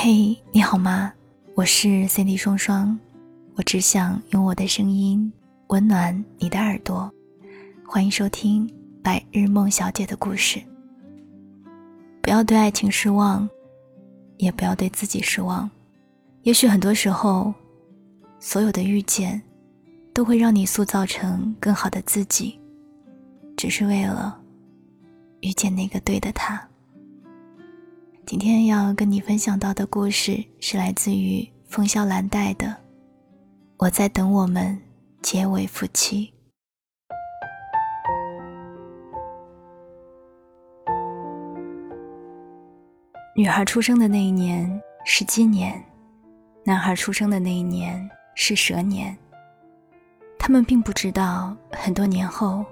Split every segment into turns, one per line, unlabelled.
嘿，你好吗？我是 Cindy 双双，我只想用我的声音温暖你的耳朵。欢迎收听《白日梦小姐的故事》。不要对爱情失望，也不要对自己失望。也许很多时候，所有的遇见都会让你塑造成更好的自己，只是为了遇见那个对的他。今天要跟你分享到的故事是来自于风萧兰黛的《我在等我们结为夫妻》。女孩出生的那一年是鸡年，男孩出生的那一年是蛇年。他们并不知道，很多年后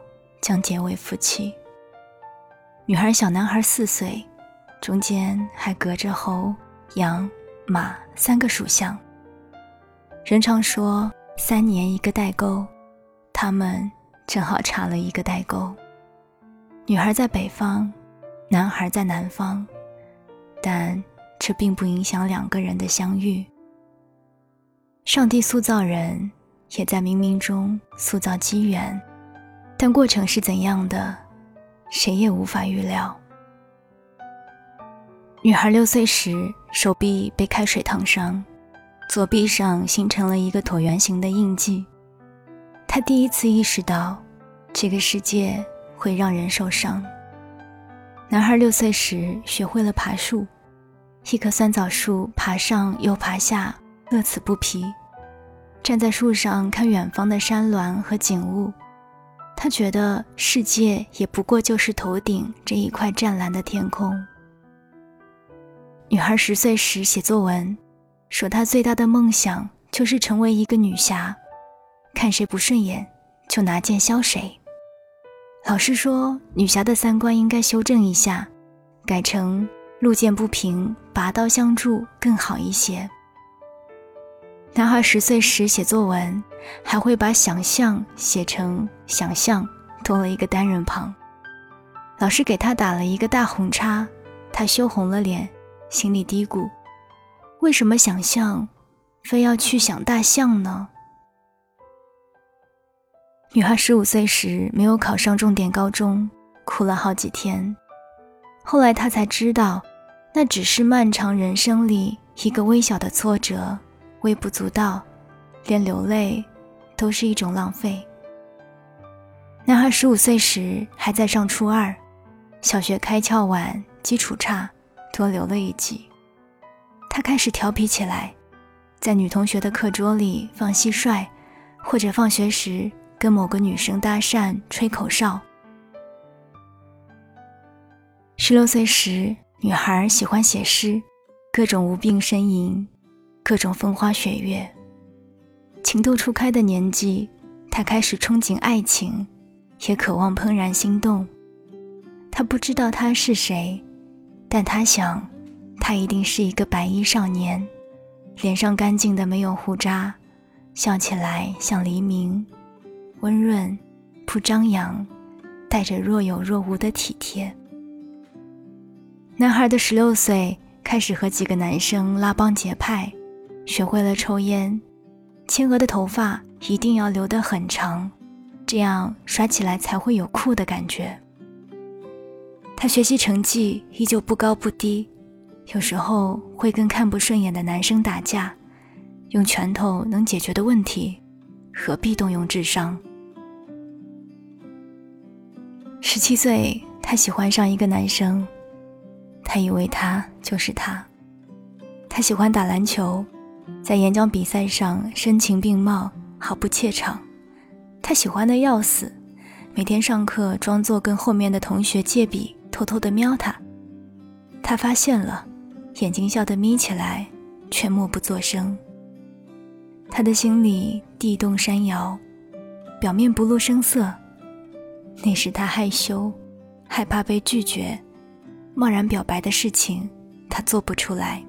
将结为夫妻。女孩小男孩四岁。中间还隔着猴、羊、马三个属相。人常说三年一个代沟，他们正好差了一个代沟。女孩在北方，男孩在南方，但这并不影响两个人的相遇。上帝塑造人，也在冥冥中塑造机缘，但过程是怎样的，谁也无法预料。女孩六岁时，手臂被开水烫伤，左臂上形成了一个椭圆形的印记。她第一次意识到，这个世界会让人受伤。男孩六岁时学会了爬树，一棵酸枣树，爬上又爬下，乐此不疲。站在树上看远方的山峦和景物，他觉得世界也不过就是头顶这一块湛蓝的天空。女孩十岁时写作文，说她最大的梦想就是成为一个女侠，看谁不顺眼就拿剑削谁。老师说女侠的三观应该修正一下，改成路见不平拔刀相助更好一些。男孩十岁时写作文，还会把想象写成想象，多了一个单人旁。老师给他打了一个大红叉，他羞红了脸。心里嘀咕：“为什么想象，非要去想大象呢？”女孩十五岁时没有考上重点高中，哭了好几天。后来她才知道，那只是漫长人生里一个微小的挫折，微不足道，连流泪都是一种浪费。男孩十五岁时还在上初二，小学开窍晚，基础差。多留了一集，他开始调皮起来，在女同学的课桌里放蟋蟀，或者放学时跟某个女生搭讪吹口哨。十六岁时，女孩喜欢写诗，各种无病呻吟，各种风花雪月。情窦初开的年纪，她开始憧憬爱情，也渴望怦然心动。她不知道他是谁。但他想，他一定是一个白衣少年，脸上干净的没有胡渣，笑起来像黎明，温润，不张扬，带着若有若无的体贴。男孩的十六岁开始和几个男生拉帮结派，学会了抽烟，青鹅的头发一定要留得很长，这样甩起来才会有酷的感觉。他学习成绩依旧不高不低，有时候会跟看不顺眼的男生打架，用拳头能解决的问题，何必动用智商？十七岁，他喜欢上一个男生，他以为他就是他。他喜欢打篮球，在演讲比赛上声情并茂，毫不怯场。他喜欢的要死，每天上课装作跟后面的同学借笔。偷偷的瞄他，他发现了，眼睛笑得眯起来，却默不作声。他的心里地动山摇，表面不露声色，那是他害羞，害怕被拒绝，贸然表白的事情，他做不出来。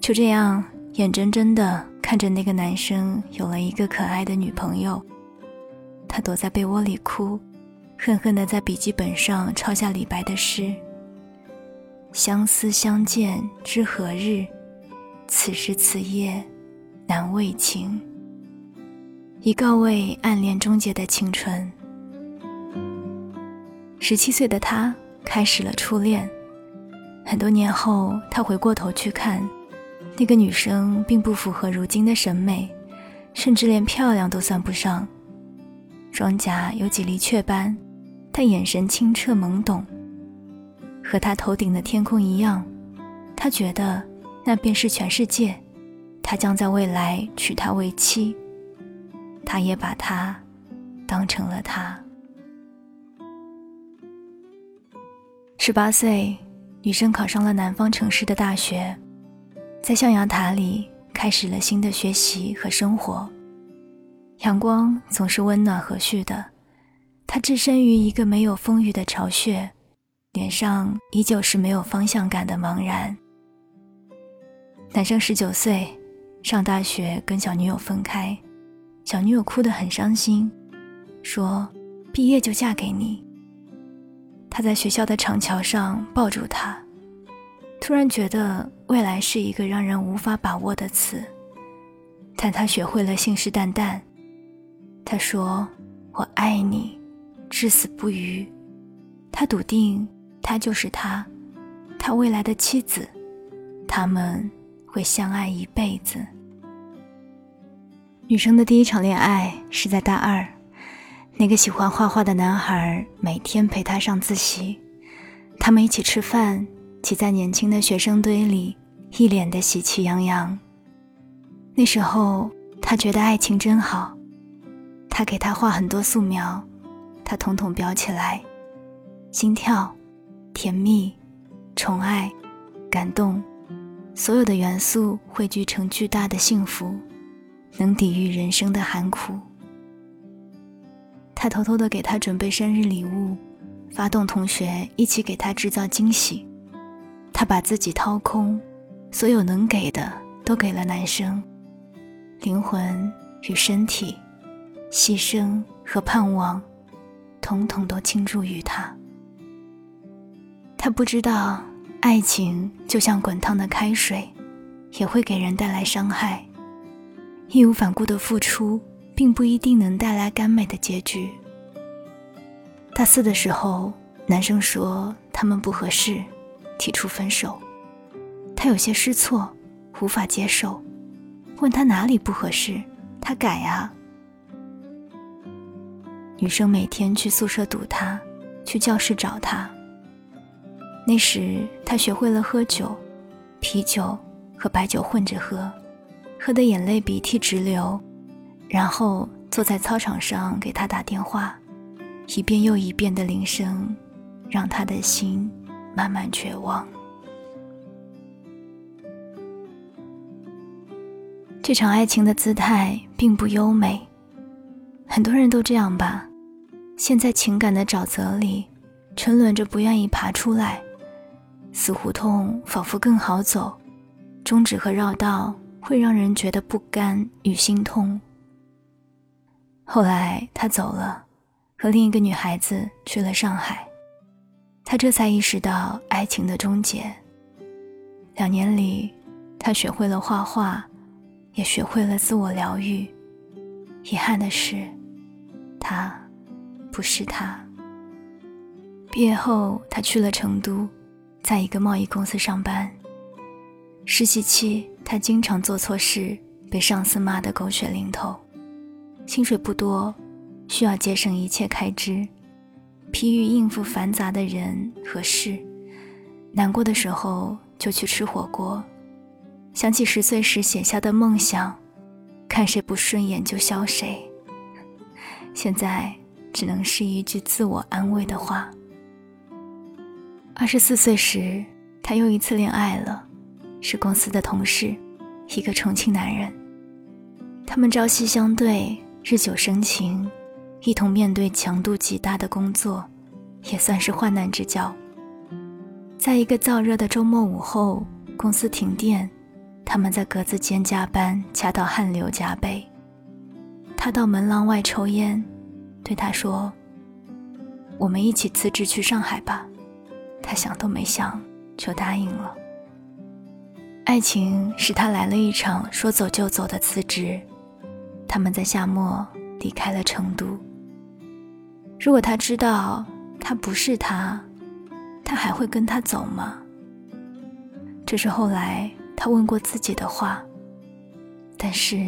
就这样，眼睁睁的看着那个男生有了一个可爱的女朋友，他躲在被窝里哭。恨恨地在笔记本上抄下李白的诗：“相思相见知何日？此时此夜难为情。以告慰暗恋终结的青春。十七岁的他开始了初恋。很多年后，他回过头去看，那个女生并不符合如今的审美，甚至连漂亮都算不上。双颊有几粒雀斑，他眼神清澈懵懂，和他头顶的天空一样。他觉得那便是全世界，他将在未来娶她为妻。他也把她当成了他。十八岁。女生考上了南方城市的大学，在象牙塔里开始了新的学习和生活。阳光总是温暖和煦的，他置身于一个没有风雨的巢穴，脸上依旧是没有方向感的茫然。男生十九岁，上大学跟小女友分开，小女友哭得很伤心，说：“毕业就嫁给你。”他在学校的长桥上抱住她，突然觉得未来是一个让人无法把握的词，但他学会了信誓旦旦。他说：“我爱你，至死不渝。”他笃定，他就是他，他未来的妻子，他们会相爱一辈子。女生的第一场恋爱是在大二。那个喜欢画画的男孩每天陪她上自习，他们一起吃饭，挤在年轻的学生堆里，一脸的喜气洋洋。那时候，他觉得爱情真好。他给他画很多素描，他统统裱起来：心跳、甜蜜、宠爱、感动，所有的元素汇聚成巨大的幸福，能抵御人生的寒苦。他偷偷的给他准备生日礼物，发动同学一起给他制造惊喜。他把自己掏空，所有能给的都给了男生，灵魂与身体，牺牲和盼望，统统都倾注于他。他不知道，爱情就像滚烫的开水，也会给人带来伤害。义无反顾的付出。并不一定能带来甘美的结局。大四的时候，男生说他们不合适，提出分手。他有些失措，无法接受，问他哪里不合适，他改啊。女生每天去宿舍堵他，去教室找他。那时他学会了喝酒，啤酒和白酒混着喝，喝得眼泪鼻涕直流。然后坐在操场上给他打电话，一遍又一遍的铃声，让他的心慢慢绝望。这场爱情的姿态并不优美，很多人都这样吧，陷在情感的沼泽里，沉沦着不愿意爬出来，死胡同仿佛更好走，终止和绕道会让人觉得不甘与心痛。后来他走了，和另一个女孩子去了上海。他这才意识到爱情的终结。两年里，他学会了画画，也学会了自我疗愈。遗憾的是，他不是他。毕业后，他去了成都，在一个贸易公司上班。实习期，他经常做错事，被上司骂得狗血淋头。薪水不多，需要节省一切开支，疲于应付繁杂的人和事，难过的时候就去吃火锅，想起十岁时写下的梦想，看谁不顺眼就削谁。现在只能是一句自我安慰的话。二十四岁时，他又一次恋爱了，是公司的同事，一个重庆男人，他们朝夕相对。日久生情，一同面对强度极大的工作，也算是患难之交。在一个燥热的周末午后，公司停电，他们在格子间加班，掐到汗流浃背。他到门廊外抽烟，对他说：“我们一起辞职去上海吧。”他想都没想，就答应了。爱情使他来了一场说走就走的辞职，他们在夏末离开了成都。如果他知道他不是他，他还会跟他走吗？这是后来他问过自己的话。但是，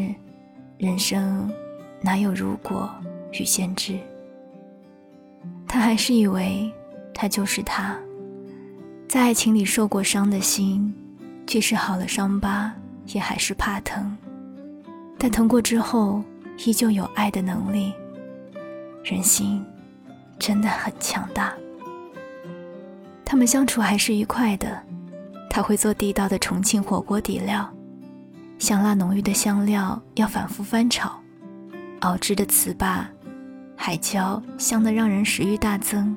人生哪有如果与先知？他还是以为他就是他，在爱情里受过伤的心，即使好了伤疤，也还是怕疼。但疼过之后，依旧有爱的能力。人心真的很强大。他们相处还是愉快的，他会做地道的重庆火锅底料。香辣浓郁的香料要反复翻炒，熬制的糍粑、海椒香得让人食欲大增。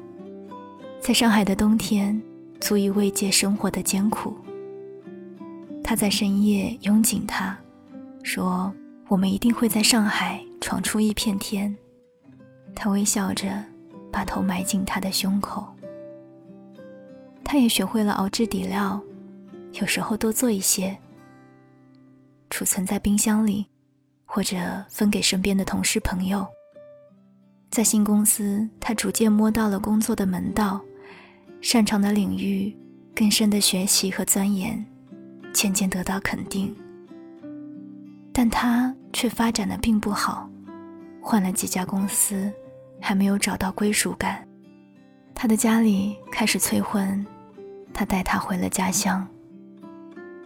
在上海的冬天，足以慰藉生活的艰苦。他在深夜拥紧她，说：“我们一定会在上海闯出一片天。”他微笑着，把头埋进他的胸口。他也学会了熬制底料，有时候多做一些。储存在冰箱里，或者分给身边的同事朋友。在新公司，他逐渐摸到了工作的门道，擅长的领域，更深的学习和钻研，渐渐得到肯定。但他却发展的并不好，换了几家公司，还没有找到归属感。他的家里开始催婚，他带他回了家乡。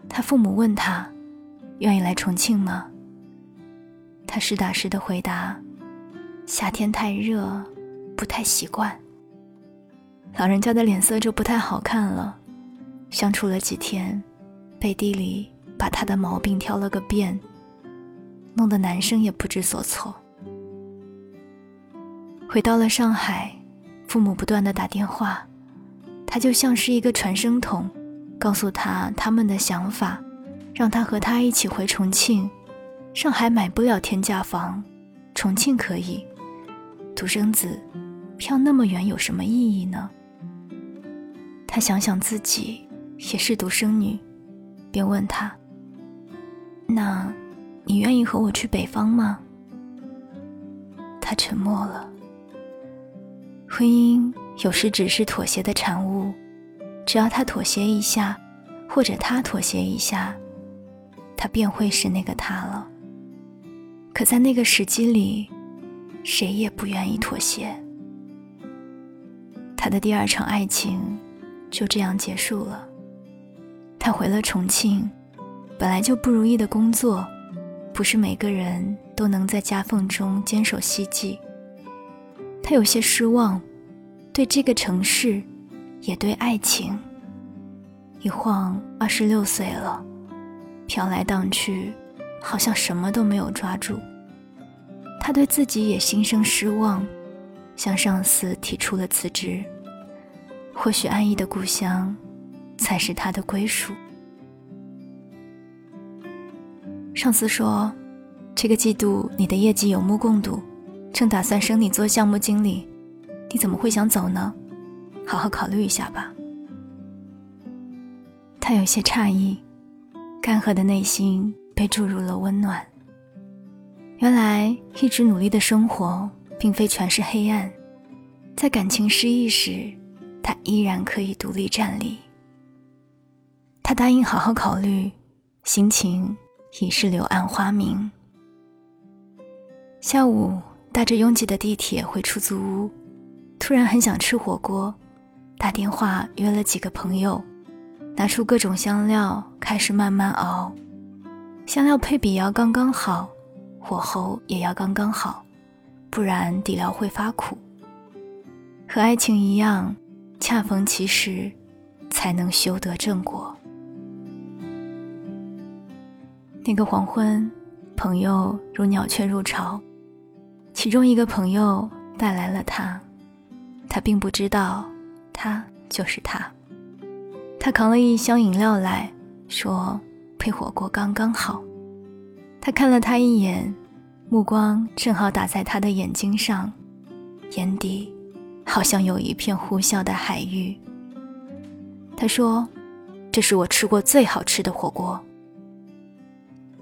他父母问他。愿意来重庆吗？他实打实的回答：“夏天太热，不太习惯。”老人家的脸色就不太好看了。相处了几天，背地里把他的毛病挑了个遍，弄得男生也不知所措。回到了上海，父母不断的打电话，他就像是一个传声筒，告诉他他们的想法。让他和他一起回重庆，上海买不了天价房，重庆可以。独生子，漂那么远有什么意义呢？他想想自己也是独生女，便问他：“那，你愿意和我去北方吗？”他沉默了。婚姻有时只是妥协的产物，只要他妥协一下，或者他妥协一下。他便会是那个他了。可在那个时机里，谁也不愿意妥协。他的第二场爱情就这样结束了。他回了重庆，本来就不如意的工作，不是每个人都能在夹缝中坚守希冀。他有些失望，对这个城市，也对爱情。一晃二十六岁了。飘来荡去，好像什么都没有抓住。他对自己也心生失望，向上司提出了辞职。或许安逸的故乡，才是他的归属。上司说：“这个季度你的业绩有目共睹，正打算升你做项目经理，你怎么会想走呢？好好考虑一下吧。”他有些诧异。干涸的内心被注入了温暖。原来一直努力的生活，并非全是黑暗。在感情失意时，他依然可以独立站立。他答应好好考虑，心情已是柳暗花明。下午搭着拥挤的地铁回出租屋，突然很想吃火锅，打电话约了几个朋友。拿出各种香料，开始慢慢熬。香料配比要刚刚好，火候也要刚刚好，不然底料会发苦。和爱情一样，恰逢其时，才能修得正果。那个黄昏，朋友如鸟雀入巢，其中一个朋友带来了他，他并不知道，他就是他。他扛了一箱饮料来说：“配火锅刚刚好。”他看了他一眼，目光正好打在他的眼睛上，眼底好像有一片呼啸的海域。他说：“这是我吃过最好吃的火锅。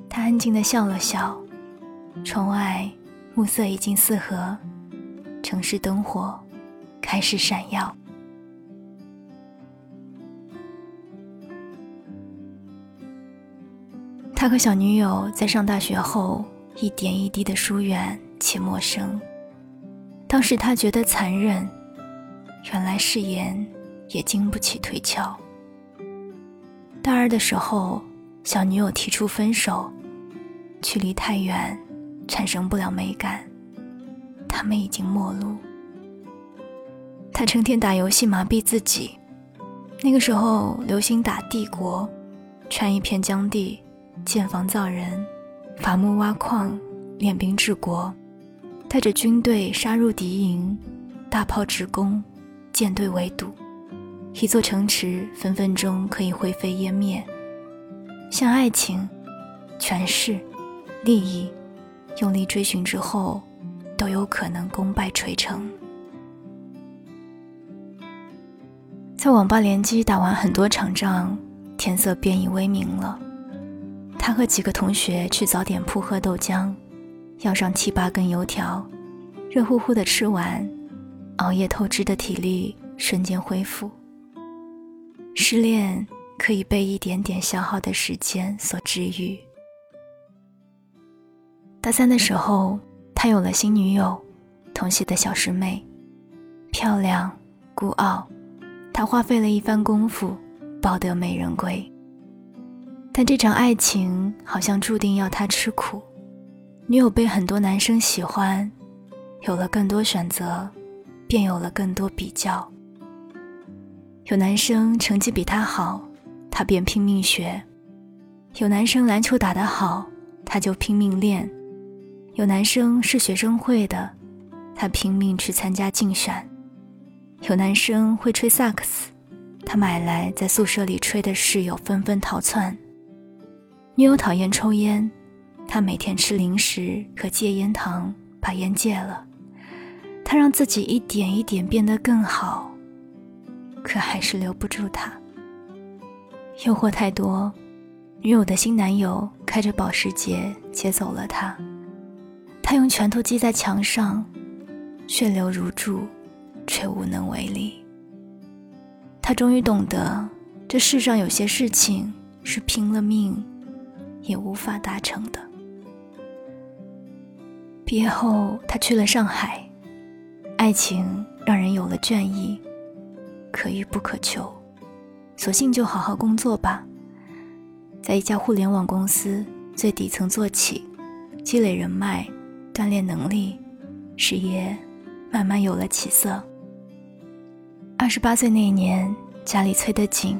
他安静的笑了笑，窗外暮色已经四合，城市灯火开始闪耀。他和小女友在上大学后一点一滴的疏远且陌生。当时他觉得残忍，原来誓言也经不起推敲。大二的时候，小女友提出分手。距离太远，产生不了美感。他们已经陌路。他成天打游戏麻痹自己。那个时候流行打帝国，穿一片疆地，建房造人，伐木挖矿，练兵治国，带着军队杀入敌营，大炮直攻，舰队围堵，一座城池分分钟可以灰飞烟灭。像爱情，权势。利益，用力追寻之后，都有可能功败垂成。在网吧联机打完很多场仗，天色便已微明了。他和几个同学去早点铺喝豆浆，要上七八根油条，热乎乎的吃完，熬夜透支的体力瞬间恢复。失恋可以被一点点消耗的时间所治愈。大三的时候，他有了新女友，同系的小师妹，漂亮孤傲，他花费了一番功夫抱得美人归。但这场爱情好像注定要他吃苦，女友被很多男生喜欢，有了更多选择，便有了更多比较。有男生成绩比他好，他便拼命学；有男生篮球打得好，他就拼命练。有男生是学生会的，他拼命去参加竞选；有男生会吹萨克斯，他买来在宿舍里吹的室友纷纷逃窜。女友讨厌抽烟，他每天吃零食和戒烟糖，把烟戒了。他让自己一点一点变得更好，可还是留不住他。诱惑太多，女友的新男友开着保时捷接走了他。他用拳头击在墙上，血流如注，却无能为力。他终于懂得，这世上有些事情是拼了命也无法达成的。毕业后，他去了上海，爱情让人有了倦意，可遇不可求，索性就好好工作吧，在一家互联网公司最底层做起，积累人脉。锻炼能力，事业慢慢有了起色。二十八岁那年，家里催得紧，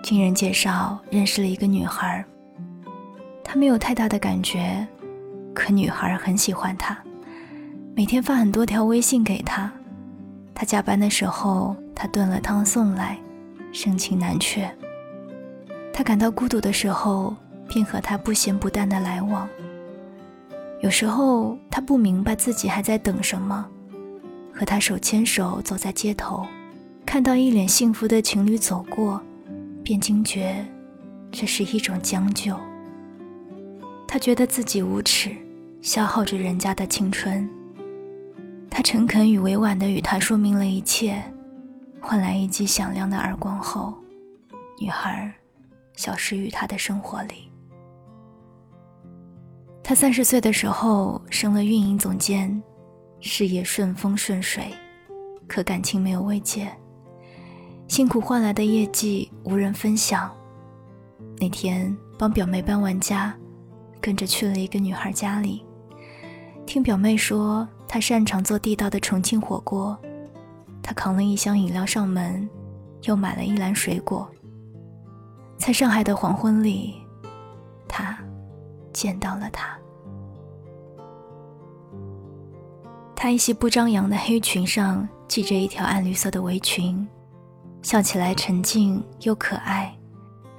经人介绍认识了一个女孩。他没有太大的感觉，可女孩很喜欢他，每天发很多条微信给他。他加班的时候，他炖了汤送来，盛情难却。他感到孤独的时候，便和他不咸不淡的来往。有时候他不明白自己还在等什么，和他手牵手走在街头，看到一脸幸福的情侣走过，便惊觉这是一种将就。他觉得自己无耻，消耗着人家的青春。他诚恳与委婉地与他说明了一切，换来一记响亮的耳光后，女孩消失于他的生活里。他三十岁的时候升了运营总监，事业顺风顺水，可感情没有慰藉，辛苦换来的业绩无人分享。那天帮表妹搬完家，跟着去了一个女孩家里，听表妹说她擅长做地道的重庆火锅，她扛了一箱饮料上门，又买了一篮水果。在上海的黄昏里，他。见到了他，他一袭不张扬的黑裙上系着一条暗绿色的围裙，笑起来沉静又可爱。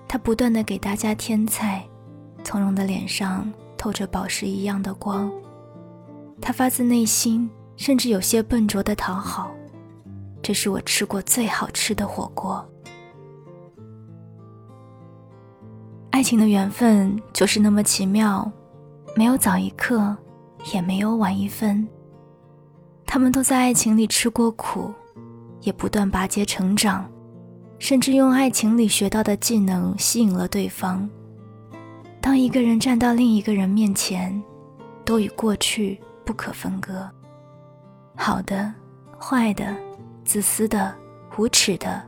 他不断的给大家添菜，从容的脸上透着宝石一样的光。他发自内心，甚至有些笨拙的讨好。这是我吃过最好吃的火锅。爱情的缘分就是那么奇妙，没有早一刻，也没有晚一分。他们都在爱情里吃过苦，也不断拔节成长，甚至用爱情里学到的技能吸引了对方。当一个人站到另一个人面前，都与过去不可分割。好的，坏的，自私的，无耻的，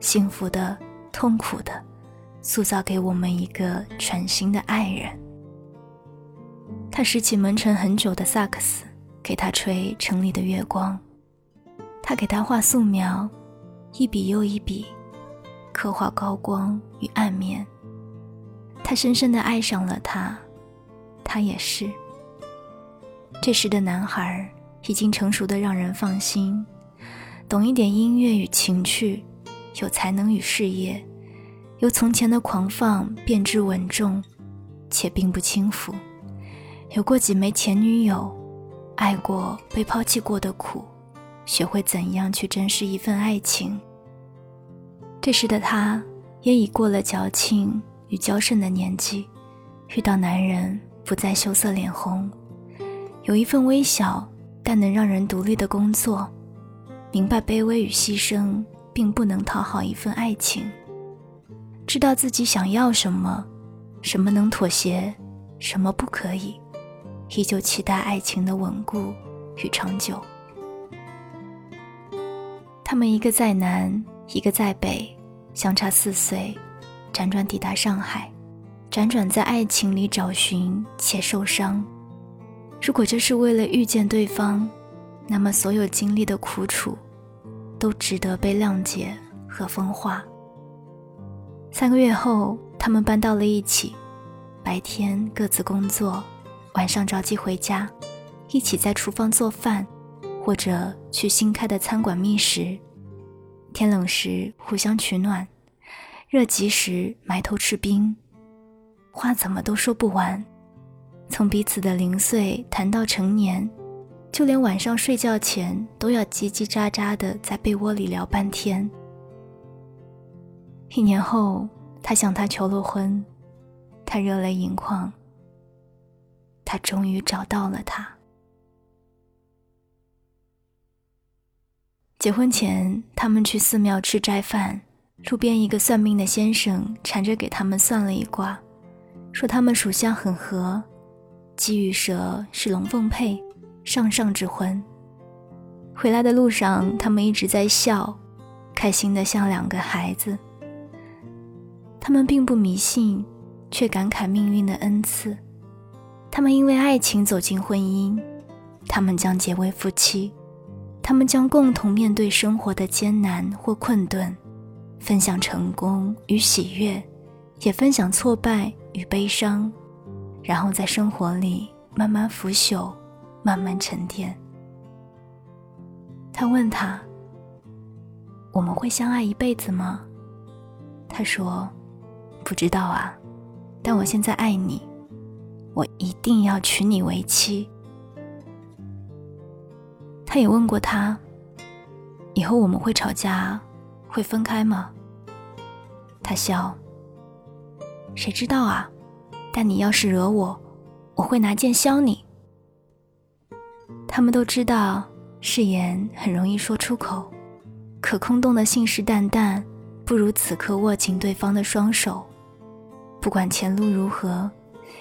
幸福的，痛苦的。塑造给我们一个全新的爱人。他拾起蒙尘很久的萨克斯，给他吹城里的月光。他给他画素描，一笔又一笔，刻画高光与暗面。他深深的爱上了他，他也是。这时的男孩已经成熟的让人放心，懂一点音乐与情趣，有才能与事业。由从前的狂放变至稳重，且并不轻浮。有过几枚前女友，爱过被抛弃过的苦，学会怎样去珍视一份爱情。这时的他，也已过了矫情与娇盛的年纪，遇到男人不再羞涩脸红，有一份微小但能让人独立的工作，明白卑微与牺牲并不能讨好一份爱情。知道自己想要什么，什么能妥协，什么不可以，依旧期待爱情的稳固与长久。他们一个在南，一个在北，相差四岁，辗转抵达上海，辗转在爱情里找寻且受伤。如果这是为了遇见对方，那么所有经历的苦楚，都值得被谅解和风化。三个月后，他们搬到了一起，白天各自工作，晚上着急回家，一起在厨房做饭，或者去新开的餐馆觅食。天冷时互相取暖，热极时埋头吃冰。话怎么都说不完，从彼此的零碎谈到成年，就连晚上睡觉前都要叽叽喳喳的在被窝里聊半天。一年后，他向她求了婚，他热泪盈眶。他终于找到了她。结婚前，他们去寺庙吃斋饭，路边一个算命的先生缠着给他们算了一卦，说他们属相很合，鸡与蛇是龙凤配，上上之婚。回来的路上，他们一直在笑，开心的像两个孩子。他们并不迷信，却感慨命运的恩赐。他们因为爱情走进婚姻，他们将结为夫妻，他们将共同面对生活的艰难或困顿，分享成功与喜悦，也分享挫败与悲伤，然后在生活里慢慢腐朽，慢慢沉淀。他问他：“我们会相爱一辈子吗？”他说。不知道啊，但我现在爱你，我一定要娶你为妻。他也问过他，以后我们会吵架，会分开吗？他笑，谁知道啊？但你要是惹我，我会拿剑削你。他们都知道，誓言很容易说出口，可空洞的信誓旦旦，不如此刻握紧对方的双手。不管前路如何，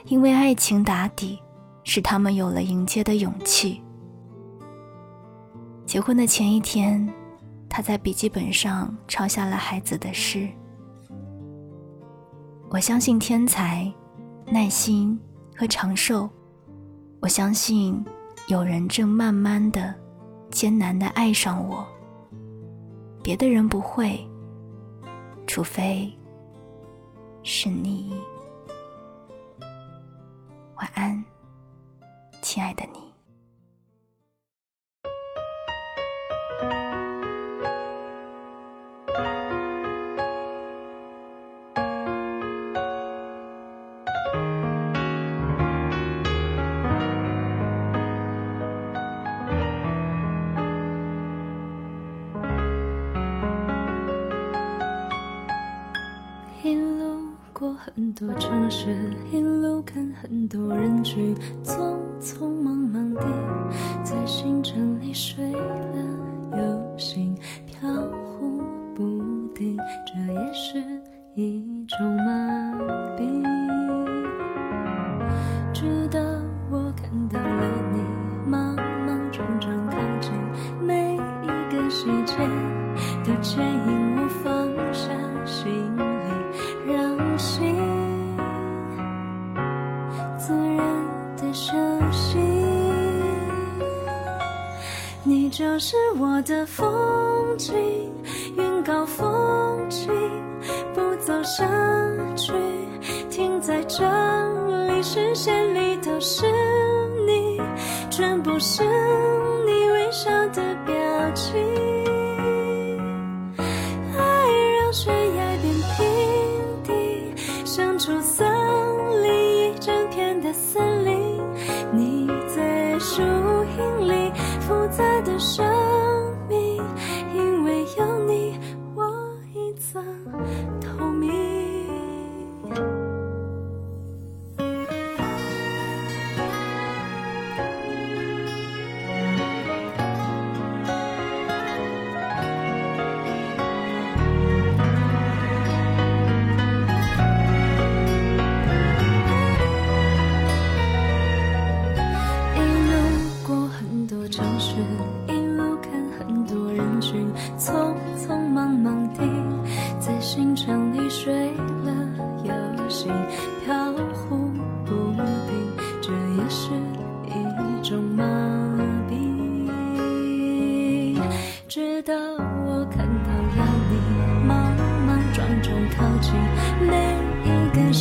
因为爱情打底，使他们有了迎接的勇气。结婚的前一天，他在笔记本上抄下了孩子的诗：“我相信天才、耐心和长寿。我相信有人正慢慢的、艰难的爱上我。别的人不会，除非……”是你，晚安，亲爱的你。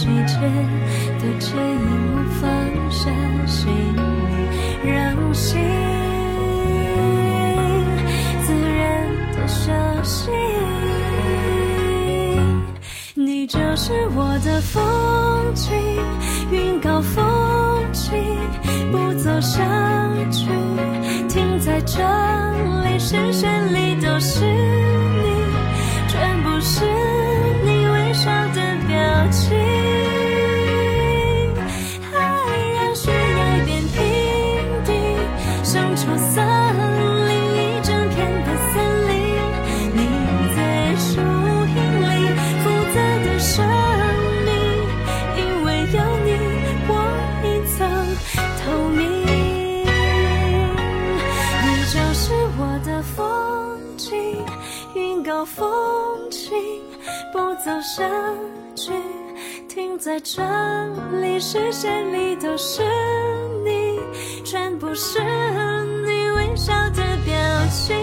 一切都牵引我放下行李让心自然的休息你就是我的风景云高风清不走下去停在这里视线里都是。的风景，云高风轻，不走下去，停在这里，视线里都是你，全部是你微笑的表情。